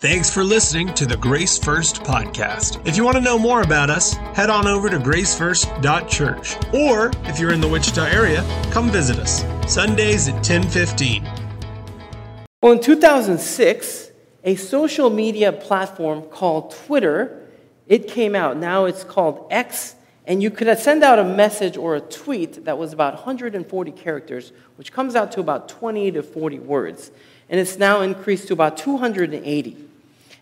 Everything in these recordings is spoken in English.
Thanks for listening to the Grace First podcast. If you want to know more about us, head on over to gracefirst.church. Or if you're in the Wichita area, come visit us. Sundays at 1015. Well, in 2006, a social media platform called Twitter, it came out. Now it's called X, and you could send out a message or a tweet that was about 140 characters, which comes out to about 20 to 40 words. And it's now increased to about 280.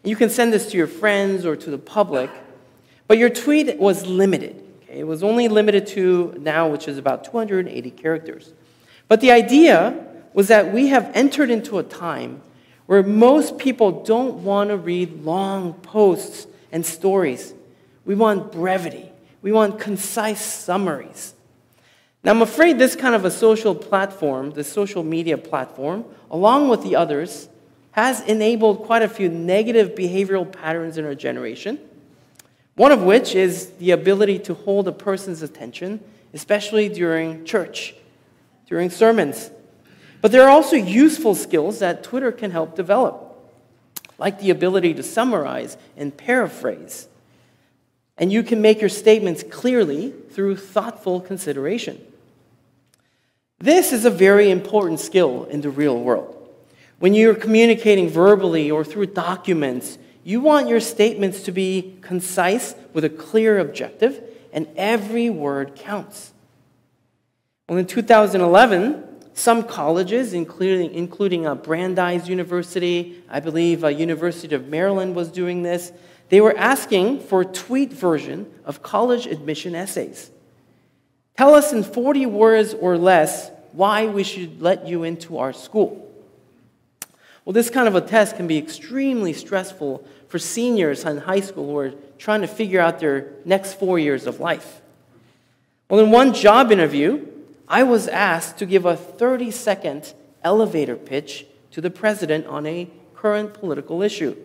You can send this to your friends or to the public, but your tweet was limited. Okay? It was only limited to now, which is about 280 characters. But the idea was that we have entered into a time where most people don't want to read long posts and stories. We want brevity, we want concise summaries. Now, I'm afraid this kind of a social platform, the social media platform, along with the others, has enabled quite a few negative behavioral patterns in our generation. One of which is the ability to hold a person's attention, especially during church, during sermons. But there are also useful skills that Twitter can help develop, like the ability to summarize and paraphrase. And you can make your statements clearly through thoughtful consideration. This is a very important skill in the real world. When you're communicating verbally or through documents, you want your statements to be concise with a clear objective, and every word counts. Well, in 2011, some colleges, including, including uh, Brandeis University, I believe uh, University of Maryland was doing this, they were asking for a tweet version of college admission essays. Tell us in 40 words or less why we should let you into our school. Well, this kind of a test can be extremely stressful for seniors in high school who are trying to figure out their next four years of life. Well, in one job interview, I was asked to give a 30 second elevator pitch to the president on a current political issue.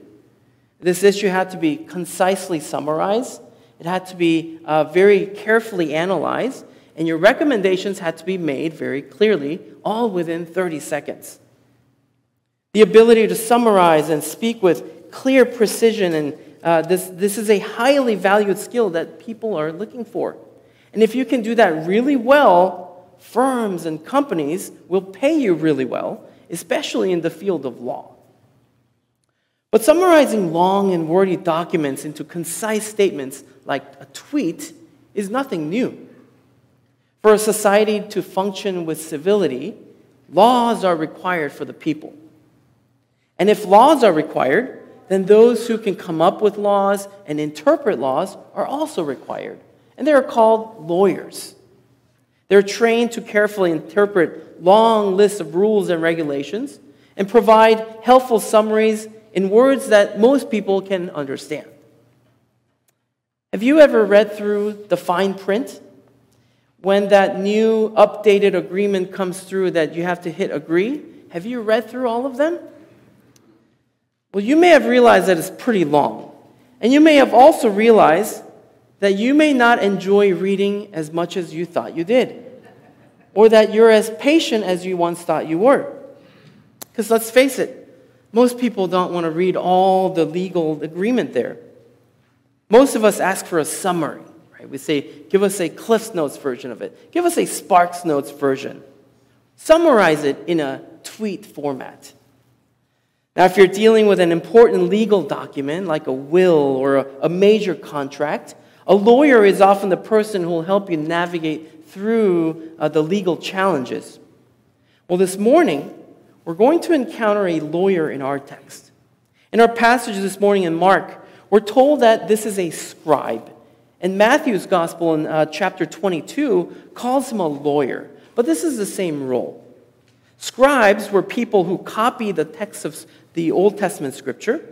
This issue had to be concisely summarized, it had to be uh, very carefully analyzed, and your recommendations had to be made very clearly, all within 30 seconds. The ability to summarize and speak with clear precision, and uh, this, this is a highly valued skill that people are looking for. And if you can do that really well, firms and companies will pay you really well, especially in the field of law. But summarizing long and wordy documents into concise statements like a tweet is nothing new. For a society to function with civility, laws are required for the people. And if laws are required, then those who can come up with laws and interpret laws are also required. And they are called lawyers. They're trained to carefully interpret long lists of rules and regulations and provide helpful summaries in words that most people can understand. Have you ever read through the fine print? When that new updated agreement comes through that you have to hit agree, have you read through all of them? Well, you may have realized that it's pretty long. And you may have also realized that you may not enjoy reading as much as you thought you did, or that you're as patient as you once thought you were. Because let's face it, most people don't want to read all the legal agreement there. Most of us ask for a summary, right? We say, give us a Cliffs Notes version of it, give us a Sparks Notes version. Summarize it in a tweet format. Now, if you're dealing with an important legal document like a will or a, major contract, a lawyer is often the person who will help you navigate through uh, the legal challenges. Well, this morning, we're going to encounter a lawyer in our text. In our passage this morning in Mark, we're told that this is a scribe. And Matthew's gospel in uh, chapter 22 calls him a lawyer, but this is the same role. Scribes were people who copied the texts of the Old Testament scripture,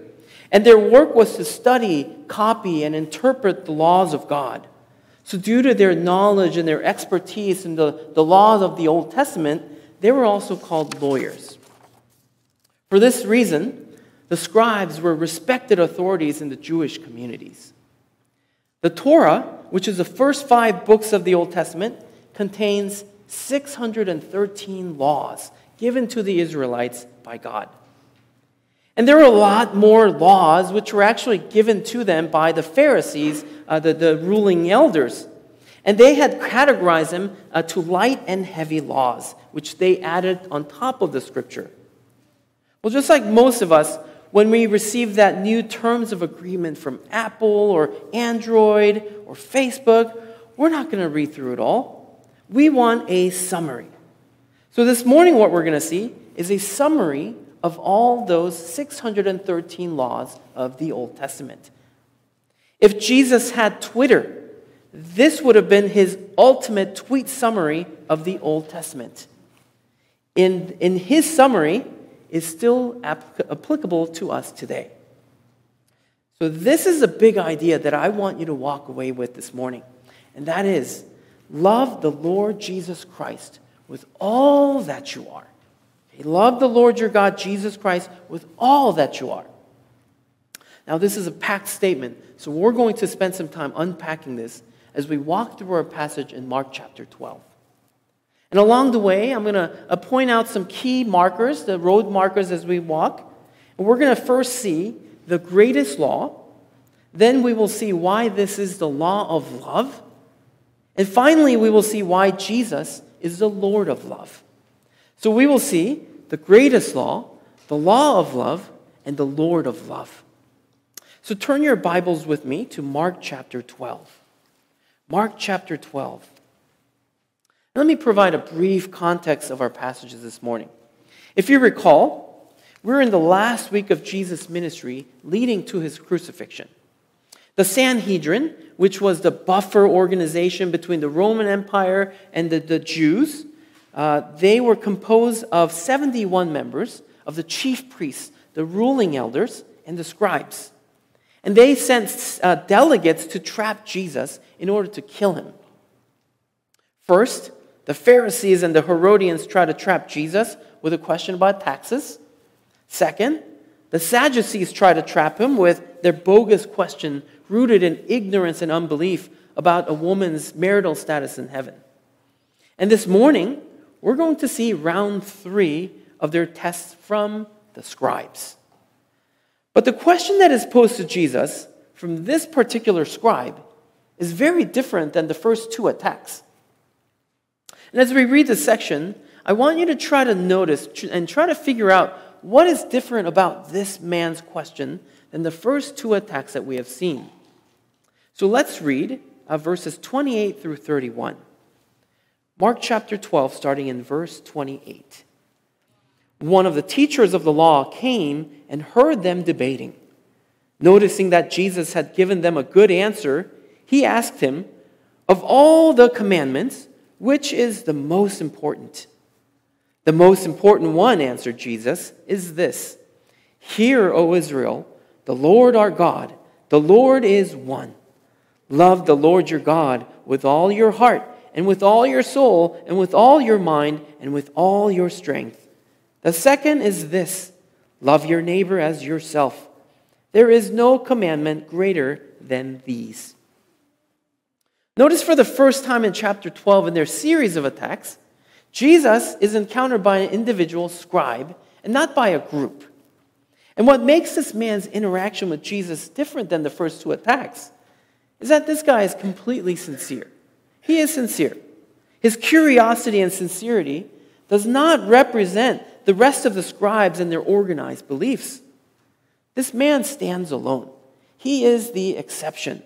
and their work was to study, copy, and interpret the laws of God. So, due to their knowledge and their expertise in the, the laws of the Old Testament, they were also called lawyers. For this reason, the scribes were respected authorities in the Jewish communities. The Torah, which is the first five books of the Old Testament, contains 613 laws given to the Israelites by God. And there were a lot more laws which were actually given to them by the Pharisees, uh, the, the ruling elders. And they had categorized them uh, to light and heavy laws, which they added on top of the scripture. Well, just like most of us, when we receive that new terms of agreement from Apple or Android or Facebook, we're not going to read through it all. We want a summary. So this morning, what we're going to see is a summary of all those 613 laws of the Old Testament. If Jesus had Twitter, this would have been his ultimate tweet summary of the Old Testament. In, in his summary, is still applicable to us today. So, this is a big idea that I want you to walk away with this morning, and that is love the Lord Jesus Christ with all that you are. Love the Lord your God, Jesus Christ, with all that you are. Now, this is a packed statement, so we're going to spend some time unpacking this as we walk through our passage in Mark chapter 12. And along the way, I'm going to uh, point out some key markers, the road markers as we walk. And we're going to first see the greatest law. Then we will see why this is the law of love. And finally, we will see why Jesus is the Lord of love. So we will see the greatest law, the law of love, and the Lord of love. So turn your Bibles with me to Mark chapter 12. Mark chapter 12. Let me provide a brief context of our passages this morning. If you recall, we're in the last week of Jesus' ministry leading to his crucifixion. The Sanhedrin, which was the buffer organization between the Roman Empire and the, the Jews, uh, they were composed of 71 members of the chief priests, the ruling elders, and the scribes. And they sent uh, delegates to trap Jesus in order to kill him. First, the Pharisees and the Herodians try to trap Jesus with a question about taxes. Second, the Sadducees try to trap him with their bogus question rooted in ignorance and unbelief about a woman's marital status in heaven. And this morning, we're going to see round three of their tests from the scribes. But the question that is posed to Jesus from this particular scribe is very different than the first two attacks. And as we read this section, I want you to try to notice and try to figure out what is different about this man's question than the first two attacks that we have seen. So let's read uh, verses 28 through 31. Mark chapter 12, starting in verse 28. One of the teachers of the law came and heard them debating. Noticing that Jesus had given them a good answer, he asked him, Of all the commandments, which is the most important? The most important one, answered Jesus, is this Hear, O Israel, the Lord our God, the Lord is one. Love the Lord your God with all your heart, and with all your soul, and with all your mind, and with all your strength. The second is this love your neighbor as yourself. There is no commandment greater than these. Notice for the first time in chapter 12 in their series of attacks, Jesus is encountered by an individual scribe and not by a group. And what makes this man's interaction with Jesus different than the first two attacks is that this guy is completely sincere. He is sincere. His curiosity and sincerity does not represent the rest of the scribes and their organized beliefs. This man stands alone. He is the exception.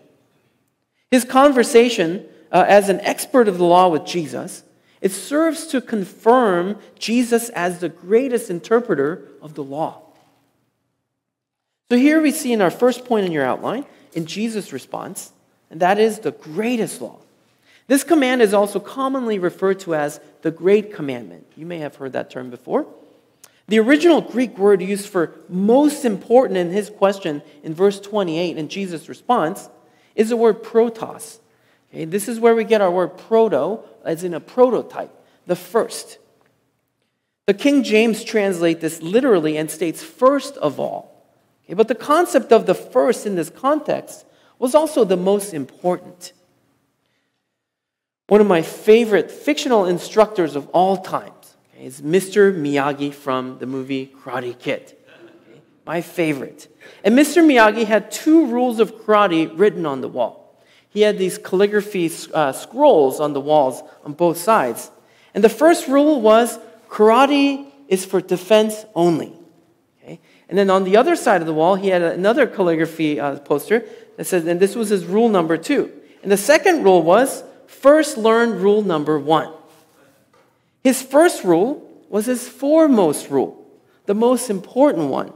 His conversation uh, as an expert of the law with Jesus, it serves to confirm Jesus as the greatest interpreter of the law. So here we see in our first point in your outline, in Jesus' response, and that is the greatest law. This command is also commonly referred to as the Great Commandment. You may have heard that term before. The original Greek word used for most important in his question in verse 28 in Jesus' response is the word protos. Okay, this is where we get our word proto, as in a prototype, the first. The King James translates this literally and states first of all. Okay, but the concept of the first in this context was also the most important. One of my favorite fictional instructors of all times okay, is Mr. Miyagi from the movie Karate Kid. Okay, my favorite. And Mr. Miyagi had two rules of karate written on the wall. He had these calligraphy uh, scrolls on the walls on both sides. And the first rule was karate is for defense only. Okay? And then on the other side of the wall, he had another calligraphy uh, poster that says, and this was his rule number two. And the second rule was first learn rule number one. His first rule was his foremost rule, the most important one.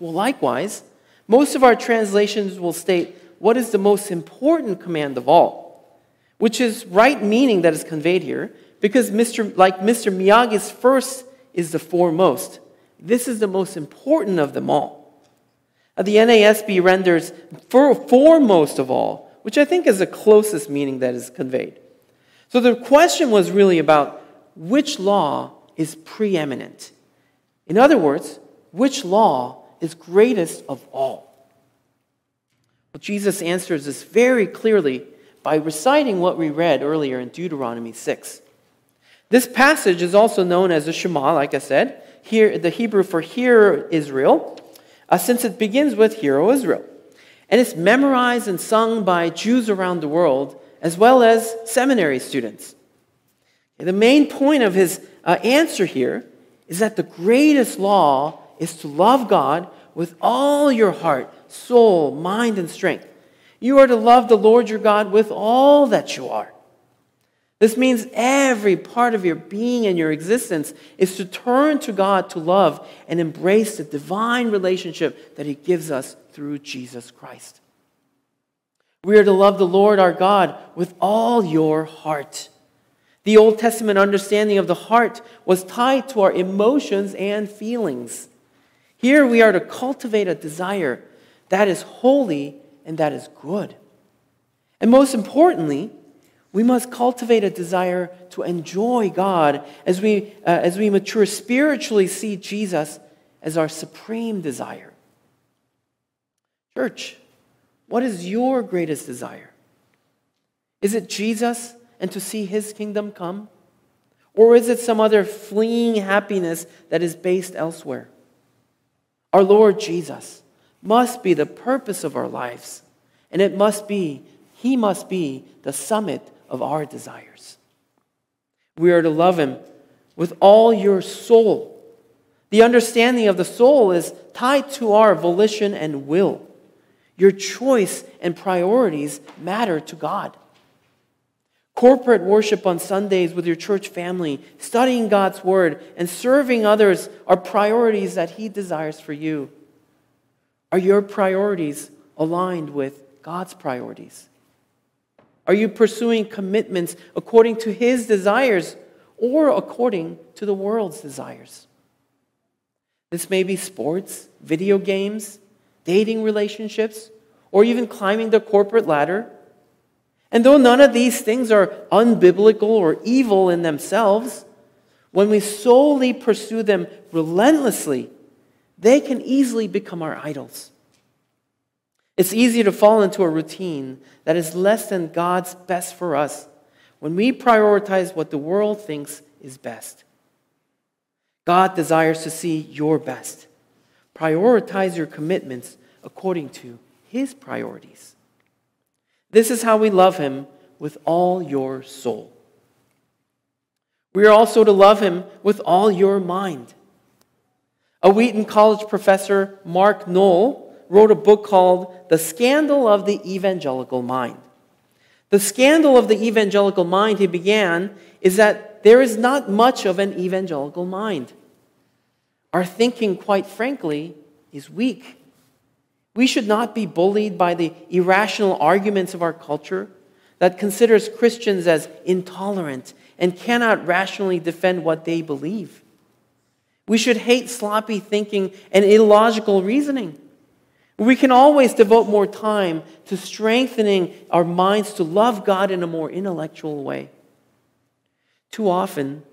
Well, likewise, most of our translations will state what is the most important command of all, which is right meaning that is conveyed here, because Mr. like Mr. Miyagi's first is the foremost. This is the most important of them all. The NASB renders foremost of all, which I think is the closest meaning that is conveyed. So the question was really about which law is preeminent. In other words, which law is greatest of all? Well, Jesus answers this very clearly by reciting what we read earlier in Deuteronomy 6. This passage is also known as the Shema, like I said, here, the Hebrew for Hear Israel, uh, since it begins with Hear, O Israel. And it's memorized and sung by Jews around the world, as well as seminary students. The main point of his uh, answer here is that the greatest law is to love God with all your heart, soul, mind, and strength. You are to love the Lord your God with all that you are. This means every part of your being and your existence is to turn to God to love and embrace the divine relationship that He gives us through Jesus Christ. We are to love the Lord our God with all your heart. The Old Testament understanding of the heart was tied to our emotions and feelings. Here we are to cultivate a desire that is holy and that is good. And most importantly, we must cultivate a desire to enjoy God as we, uh, as we mature spiritually, see Jesus as our supreme desire. Church, what is your greatest desire? Is it Jesus and to see his kingdom come? Or is it some other fleeting happiness that is based elsewhere? Our Lord Jesus must be the purpose of our lives, and it must be, he must be the summit of our desires. We are to love Him with all your soul. The understanding of the soul is tied to our volition and will. Your choice and priorities matter to God. Corporate worship on Sundays with your church family, studying God's Word, and serving others are priorities that He desires for you. Are your priorities aligned with God's priorities? Are you pursuing commitments according to His desires or according to the world's desires? This may be sports, video games, dating relationships, or even climbing the corporate ladder. And though none of these things are unbiblical or evil in themselves, when we solely pursue them relentlessly, they can easily become our idols. It's easy to fall into a routine that is less than God's best for us when we prioritize what the world thinks is best. God desires to see your best. Prioritize your commitments according to His priorities. This is how we love Him with all your soul. We are also to love Him with all your mind. A Wheaton College professor, Mark Noll, wrote a book called The Scandal of the Evangelical Mind. The scandal of the evangelical mind, he began, is that there is not much of an evangelical mind. Our thinking, quite frankly, is weak. We should not be bullied by the irrational arguments of our culture that considers Christians as intolerant and cannot rationally defend what they believe. We should hate sloppy thinking and illogical reasoning. We can always devote more time to strengthening our minds to love God in a more intellectual way. Too often,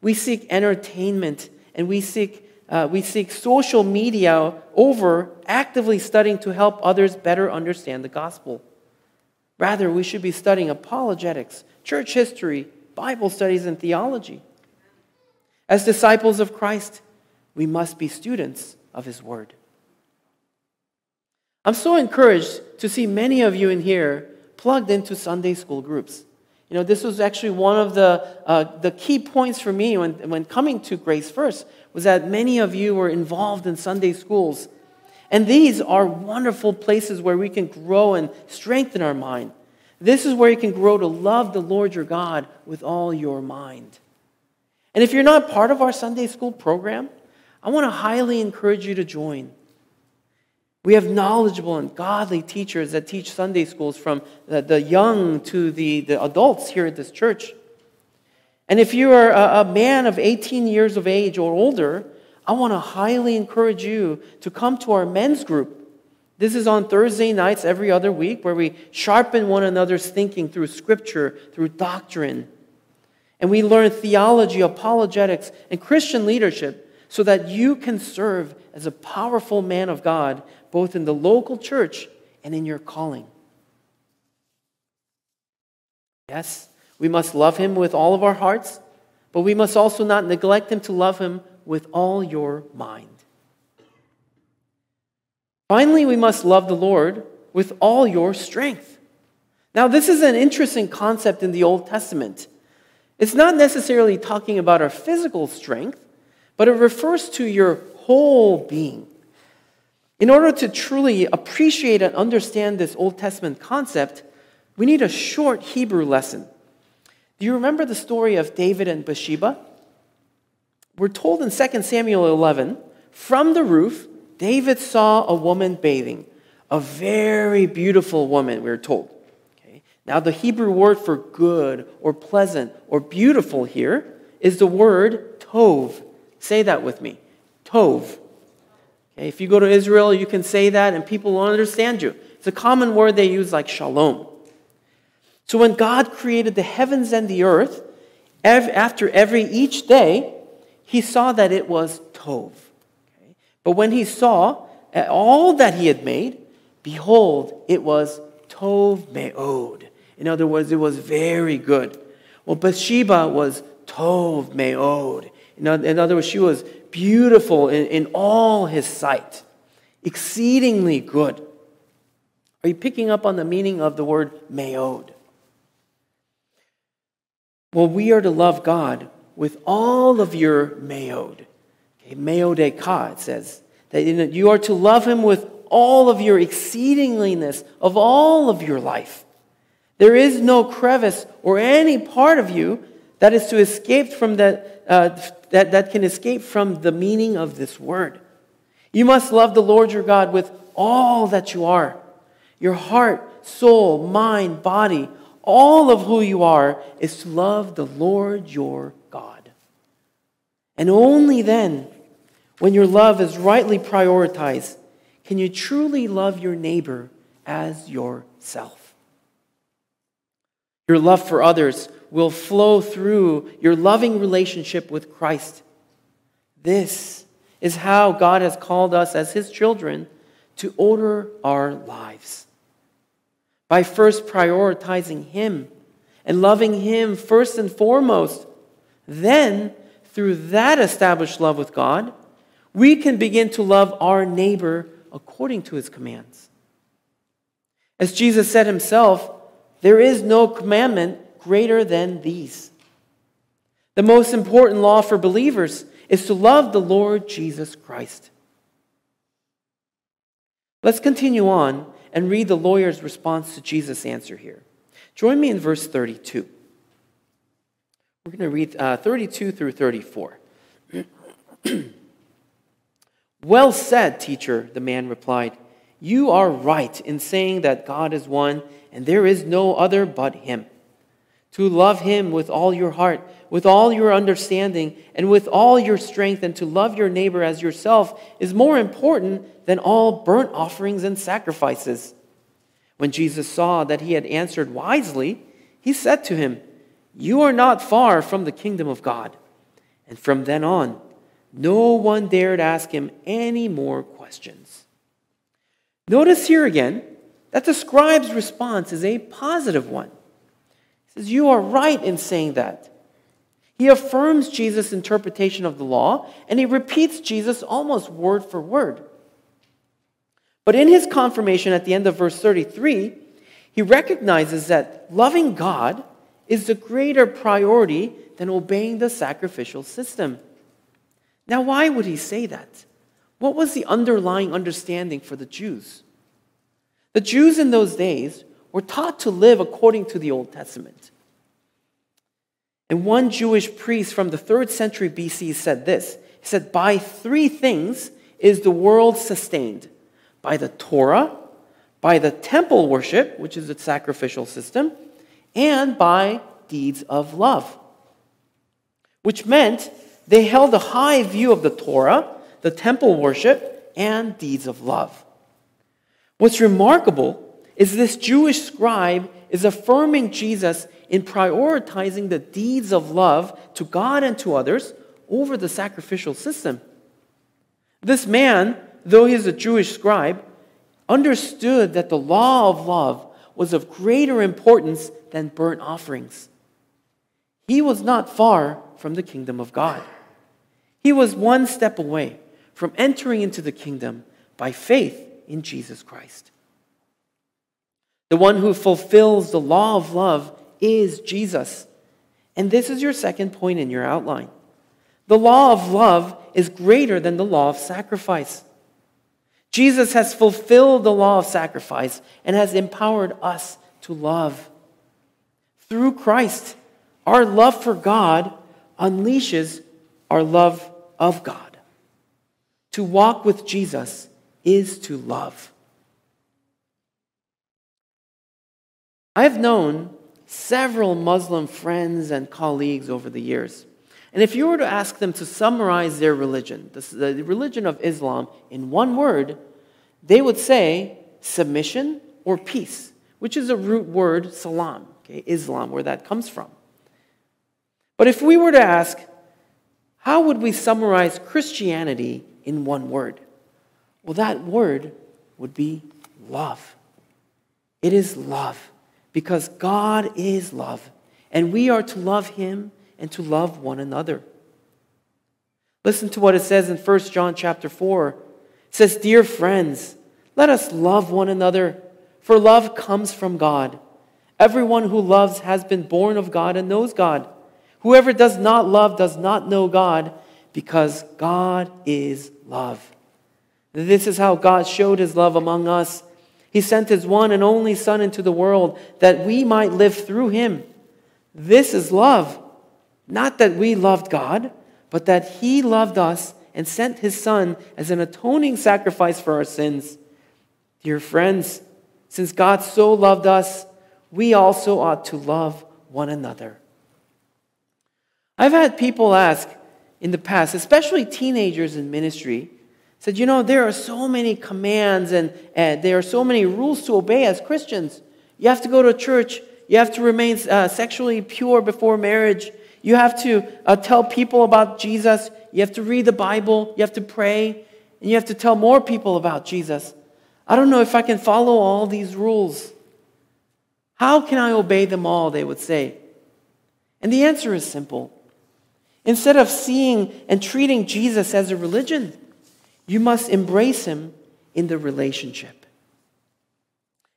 we seek entertainment and we seek, uh, we seek social media over actively studying to help others better understand the gospel. Rather, we should be studying apologetics, church history, Bible studies, and theology. As disciples of Christ, we must be students of His Word. I'm so encouraged to see many of you in here plugged into Sunday school groups. You know, this was actually one of the, uh, the key points for me when, when coming to Grace First was that many of you were involved in Sunday schools. And these are wonderful places where we can grow and strengthen our mind. This is where you can grow to love the Lord your God with all your mind. And if you're not part of our Sunday school program, I want to highly encourage you to join. We have knowledgeable and godly teachers that teach Sunday schools from the, the young to the, the adults here at this church. And if you are a, a man of 18 years of age or older, I want to highly encourage you to come to our men's group. This is on Thursday nights every other week where we sharpen one another's thinking through scripture, through doctrine. And we learn theology, apologetics, and Christian leadership so that you can serve as a powerful man of God both in the local church and in your calling. Yes, we must love him with all of our hearts, but we must also not neglect him to love him with all your mind. Finally, we must love the Lord with all your strength. Now, this is an interesting concept in the Old Testament. It's not necessarily talking about our physical strength, but it refers to your whole being. In order to truly appreciate and understand this Old Testament concept, we need a short Hebrew lesson. Do you remember the story of David and Bathsheba? We're told in 2 Samuel 11 from the roof, David saw a woman bathing, a very beautiful woman, we're told. Okay? Now, the Hebrew word for good or pleasant or beautiful here is the word tov. Say that with me tov. Okay, if you go to Israel, you can say that and people will understand you. It's a common word they use like shalom. So when God created the heavens and the earth, after every each day, he saw that it was tov. Okay? But when he saw eh, all that he had made, behold, it was tov me'od. In other words, it was very good. Well, Bathsheba was tov me'od. In other words, she was beautiful in, in all his sight, exceedingly good. Are you picking up on the meaning of the word meod? Well, we are to love God with all of your meod. Okay, meodeka, it says. That you are to love him with all of your exceedingliness of all of your life. There is no crevice or any part of you that is to escape from that, uh, that, that can escape from the meaning of this word. You must love the Lord your God with all that you are your heart, soul, mind, body, all of who you are is to love the Lord your God. And only then, when your love is rightly prioritized, can you truly love your neighbor as yourself. Your love for others will flow through your loving relationship with Christ. This is how God has called us as His children to order our lives. By first prioritizing Him and loving Him first and foremost, then, through that established love with God, we can begin to love our neighbor according to His commands. As Jesus said Himself, there is no commandment greater than these. The most important law for believers is to love the Lord Jesus Christ. Let's continue on and read the lawyer's response to Jesus' answer here. Join me in verse 32. We're going to read uh, 32 through 34. well said, teacher, the man replied. You are right in saying that God is one and there is no other but Him to love Him with all your heart, with all your understanding, and with all your strength, and to love your neighbor as yourself is more important than all burnt offerings and sacrifices. When Jesus saw that he had answered wisely, he said to him, You are not far from the kingdom of God. And from then on, no one dared ask him any more questions. Notice here again that the scribe's response is a positive one says, You are right in saying that. He affirms Jesus' interpretation of the law, and he repeats Jesus almost word for word. But in his confirmation at the end of verse 33, he recognizes that loving God is the greater priority than obeying the sacrificial system. Now, why would he say that? What was the underlying understanding for the Jews? The Jews in those days were taught to live according to the Old Testament. And one Jewish priest from the third century BC said this He said, By three things is the world sustained by the Torah, by the temple worship, which is a sacrificial system, and by deeds of love. Which meant they held a high view of the Torah, the temple worship, and deeds of love. What's remarkable is this Jewish scribe is affirming Jesus in prioritizing the deeds of love to God and to others over the sacrificial system. This man, though he is a Jewish scribe, understood that the law of love was of greater importance than burnt offerings. He was not far from the kingdom of God. He was one step away from entering into the kingdom by faith in Jesus Christ. The one who fulfills the law of love is Jesus. And this is your second point in your outline. The law of love is greater than the law of sacrifice. Jesus has fulfilled the law of sacrifice and has empowered us to love. Through Christ, our love for God unleashes our love of God. To walk with Jesus is to love. I've known several Muslim friends and colleagues over the years. And if you were to ask them to summarize their religion, the religion of Islam, in one word, they would say submission or peace, which is a root word, salam, okay, Islam, where that comes from. But if we were to ask, how would we summarize Christianity in one word? Well, that word would be love. It is love because God is love, and we are to love Him and to love one another. Listen to what it says in 1 John chapter 4. It says, Dear friends, let us love one another, for love comes from God. Everyone who loves has been born of God and knows God. Whoever does not love does not know God, because God is love. This is how God showed his love among us. He sent his one and only Son into the world that we might live through him. This is love. Not that we loved God, but that He loved us and sent His Son as an atoning sacrifice for our sins. Dear friends, since God so loved us, we also ought to love one another. I've had people ask in the past, especially teenagers in ministry, said, You know, there are so many commands and, and there are so many rules to obey as Christians. You have to go to church, you have to remain uh, sexually pure before marriage, you have to uh, tell people about Jesus. You have to read the Bible. You have to pray. And you have to tell more people about Jesus. I don't know if I can follow all these rules. How can I obey them all? They would say. And the answer is simple. Instead of seeing and treating Jesus as a religion, you must embrace him in the relationship.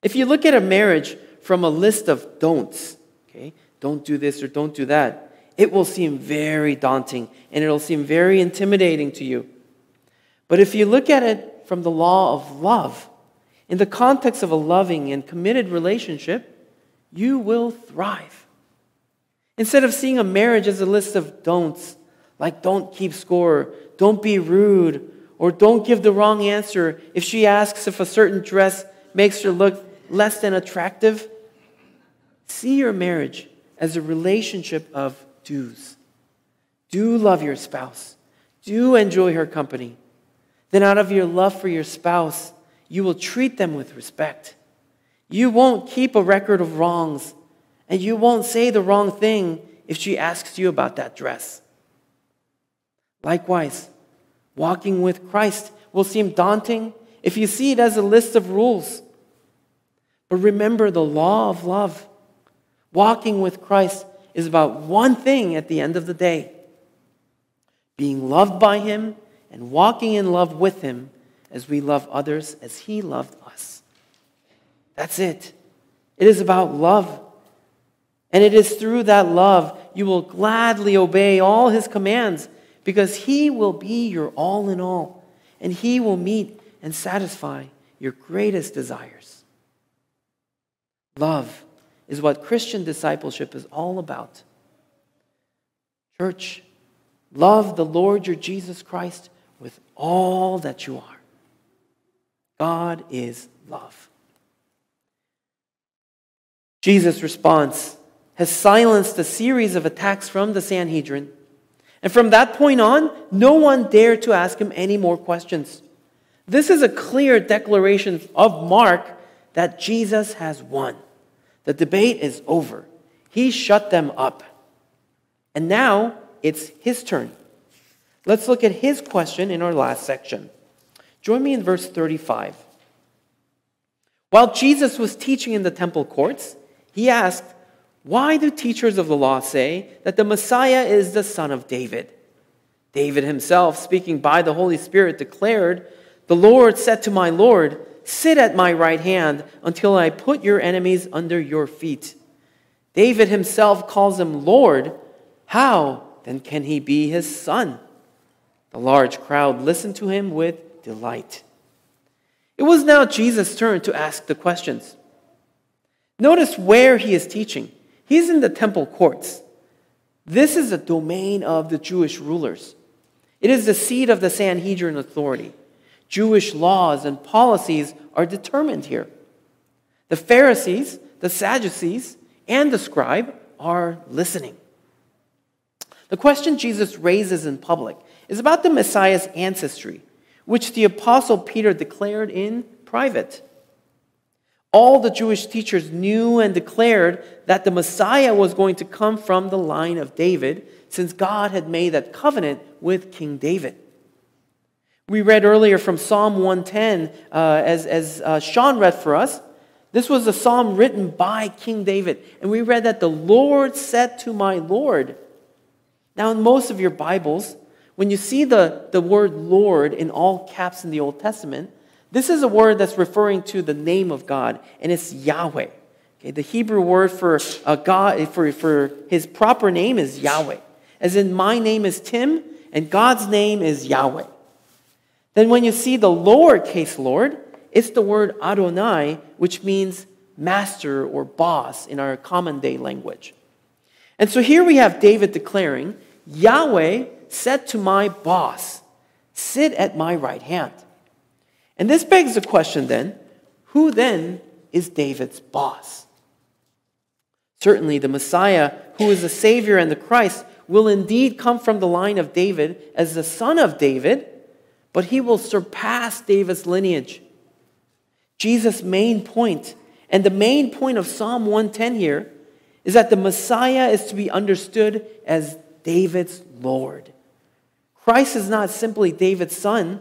If you look at a marriage from a list of don'ts, okay, don't do this or don't do that, it will seem very daunting and it'll seem very intimidating to you. But if you look at it from the law of love, in the context of a loving and committed relationship, you will thrive. Instead of seeing a marriage as a list of don'ts, like don't keep score, don't be rude, or don't give the wrong answer if she asks if a certain dress makes her look less than attractive, see your marriage as a relationship of do's. Do love your spouse. Do enjoy her company. Then, out of your love for your spouse, you will treat them with respect. You won't keep a record of wrongs, and you won't say the wrong thing if she asks you about that dress. Likewise, walking with Christ will seem daunting if you see it as a list of rules. But remember the law of love. Walking with Christ is about one thing at the end of the day being loved by Him and walking in love with Him as we love others as He loved us. That's it. It is about love. And it is through that love you will gladly obey all His commands because He will be your all in all and He will meet and satisfy your greatest desires. Love is what Christian discipleship is all about. Church, love the Lord your Jesus Christ with all that you are. God is love. Jesus' response has silenced a series of attacks from the Sanhedrin. And from that point on, no one dared to ask him any more questions. This is a clear declaration of Mark that Jesus has won. The debate is over. He shut them up. And now it's his turn. Let's look at his question in our last section. Join me in verse 35. While Jesus was teaching in the temple courts, he asked, Why do teachers of the law say that the Messiah is the son of David? David himself, speaking by the Holy Spirit, declared, The Lord said to my Lord, Sit at my right hand until I put your enemies under your feet. David himself calls him Lord. How then can he be his son? The large crowd listened to him with delight. It was now Jesus' turn to ask the questions. Notice where he is teaching. He's in the temple courts. This is a domain of the Jewish rulers. It is the seat of the Sanhedrin authority. Jewish laws and policies are determined here. The Pharisees, the Sadducees, and the scribe are listening. The question Jesus raises in public is about the Messiah's ancestry, which the Apostle Peter declared in private. All the Jewish teachers knew and declared that the Messiah was going to come from the line of David, since God had made that covenant with King David. We read earlier from Psalm 110, uh, as, as uh, Sean read for us. This was a psalm written by King David. And we read that the Lord said to my Lord. Now, in most of your Bibles, when you see the, the word Lord in all caps in the Old Testament, this is a word that's referring to the name of God, and it's Yahweh. Okay, the Hebrew word for uh, God, for, for his proper name is Yahweh. As in, my name is Tim, and God's name is Yahweh. Then when you see the lowercase Lord, it's the word Adonai, which means master or boss in our common day language. And so here we have David declaring, Yahweh said to my boss, Sit at my right hand. And this begs the question then who then is David's boss? Certainly, the Messiah, who is the Savior and the Christ, will indeed come from the line of David as the son of David but he will surpass David's lineage. Jesus' main point, and the main point of Psalm 110 here, is that the Messiah is to be understood as David's Lord. Christ is not simply David's son,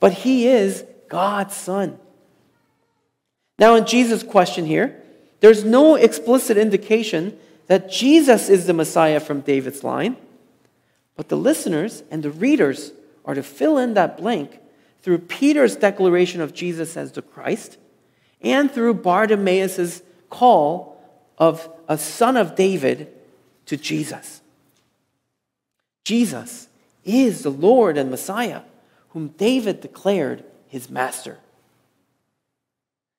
but he is God's son. Now, in Jesus' question here, there's no explicit indication that Jesus is the Messiah from David's line, but the listeners and the readers are to fill in that blank through Peter's declaration of Jesus as the Christ and through Bartimaeus' call of a son of David to Jesus. Jesus is the Lord and Messiah whom David declared his master.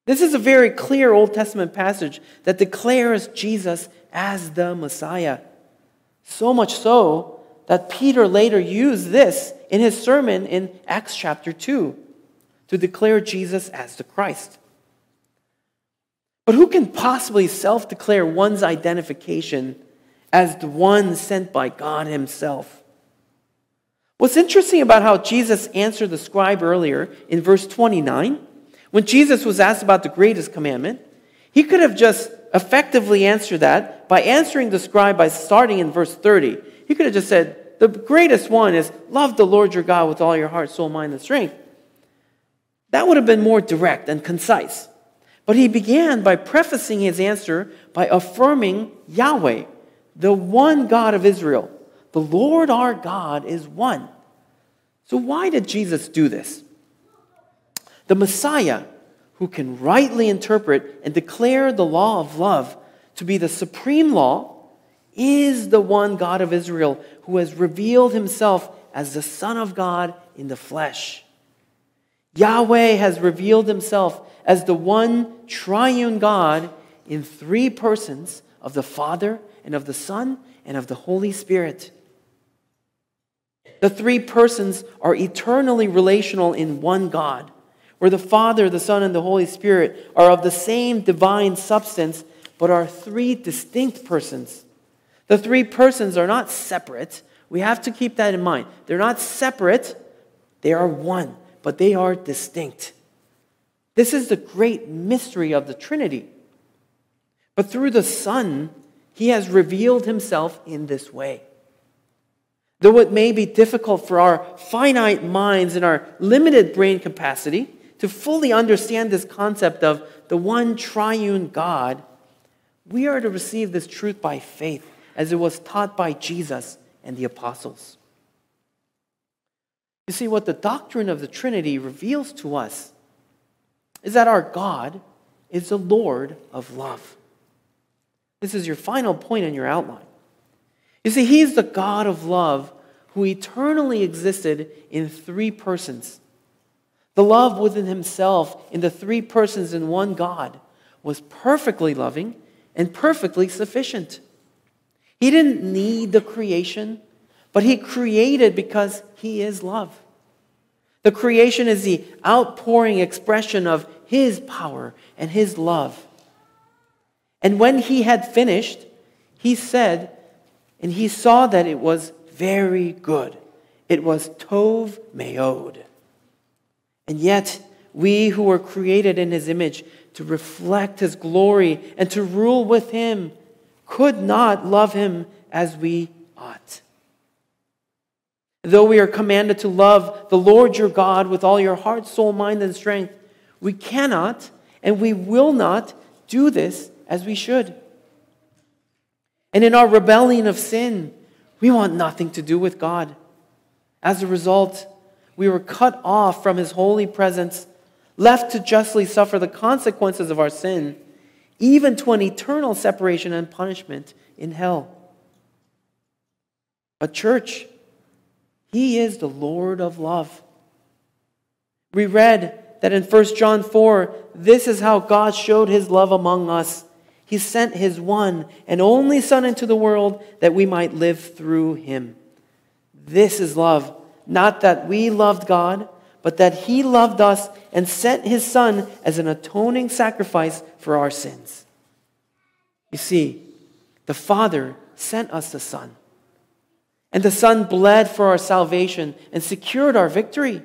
This is a very clear Old Testament passage that declares Jesus as the Messiah. So much so that Peter later used this in his sermon in Acts chapter 2 to declare Jesus as the Christ. But who can possibly self declare one's identification as the one sent by God Himself? What's interesting about how Jesus answered the scribe earlier in verse 29, when Jesus was asked about the greatest commandment, he could have just effectively answered that by answering the scribe by starting in verse 30. He could have just said, the greatest one is love the Lord your God with all your heart, soul, mind, and strength. That would have been more direct and concise. But he began by prefacing his answer by affirming Yahweh, the one God of Israel. The Lord our God is one. So, why did Jesus do this? The Messiah, who can rightly interpret and declare the law of love to be the supreme law, is the one God of Israel who has revealed himself as the Son of God in the flesh. Yahweh has revealed himself as the one triune God in three persons of the Father and of the Son and of the Holy Spirit. The three persons are eternally relational in one God, where the Father, the Son, and the Holy Spirit are of the same divine substance, but are three distinct persons. The three persons are not separate. We have to keep that in mind. They're not separate, they are one, but they are distinct. This is the great mystery of the Trinity. But through the Son, He has revealed Himself in this way. Though it may be difficult for our finite minds and our limited brain capacity to fully understand this concept of the one triune God, we are to receive this truth by faith as it was taught by Jesus and the apostles. You see, what the doctrine of the Trinity reveals to us is that our God is the Lord of love. This is your final point in your outline. You see, He's the God of love who eternally existed in three persons. The love within Himself in the three persons in one God was perfectly loving and perfectly sufficient. He didn't need the creation, but He created because He is love. The creation is the outpouring expression of His power and His love. And when He had finished, He said, and He saw that it was very good. It was Tov Meod. And yet, we who were created in His image to reflect His glory and to rule with Him could not love Him as we ought. Though we are commanded to love the Lord your God with all your heart, soul, mind, and strength, we cannot and we will not do this as we should. And in our rebellion of sin, we want nothing to do with God. As a result, we were cut off from his holy presence, left to justly suffer the consequences of our sin, even to an eternal separation and punishment in hell. But, church, he is the Lord of love. We read that in 1 John 4, this is how God showed his love among us. He sent his one and only Son into the world that we might live through him. This is love, not that we loved God, but that he loved us and sent his Son as an atoning sacrifice for our sins. You see, the Father sent us the Son. And the Son bled for our salvation and secured our victory.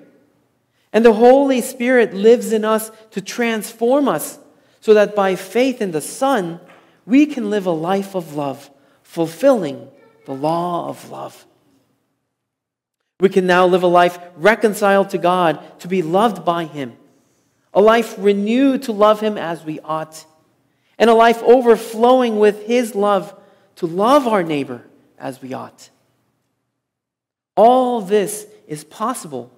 And the Holy Spirit lives in us to transform us so that by faith in the Son, we can live a life of love, fulfilling the law of love. We can now live a life reconciled to God, to be loved by Him, a life renewed to love Him as we ought, and a life overflowing with His love to love our neighbor as we ought. All this is possible,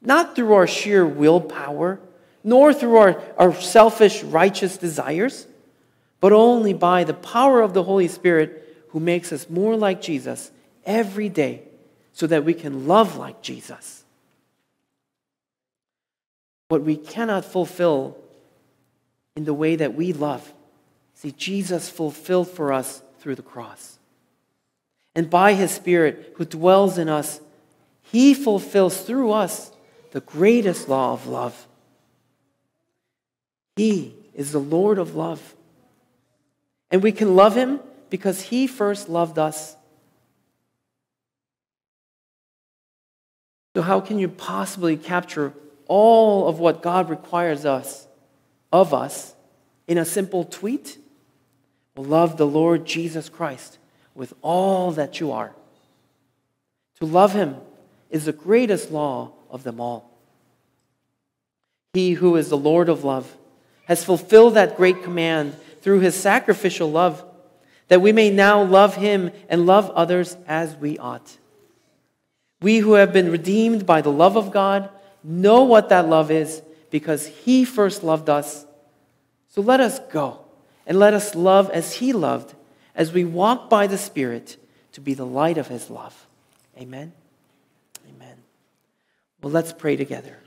not through our sheer willpower, nor through our, our selfish, righteous desires, but only by the power of the Holy Spirit who makes us more like Jesus every day so that we can love like Jesus. What we cannot fulfill in the way that we love, see, Jesus fulfilled for us through the cross. And by his Spirit who dwells in us, he fulfills through us the greatest law of love. He is the Lord of love. And we can love him because he first loved us. So, how can you possibly capture all of what God requires us of us in a simple tweet? Well, love the Lord Jesus Christ with all that you are. To love him is the greatest law of them all. He who is the Lord of love has fulfilled that great command through his sacrificial love, that we may now love him and love others as we ought. We who have been redeemed by the love of God know what that love is because he first loved us. So let us go and let us love as he loved as we walk by the Spirit to be the light of his love. Amen. Amen. Well, let's pray together.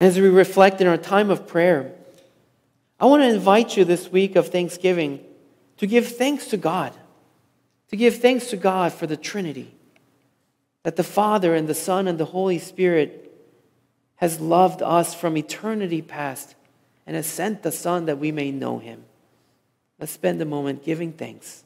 As we reflect in our time of prayer, I want to invite you this week of Thanksgiving to give thanks to God, to give thanks to God for the Trinity, that the Father and the Son and the Holy Spirit has loved us from eternity past and has sent the Son that we may know him. Let's spend a moment giving thanks.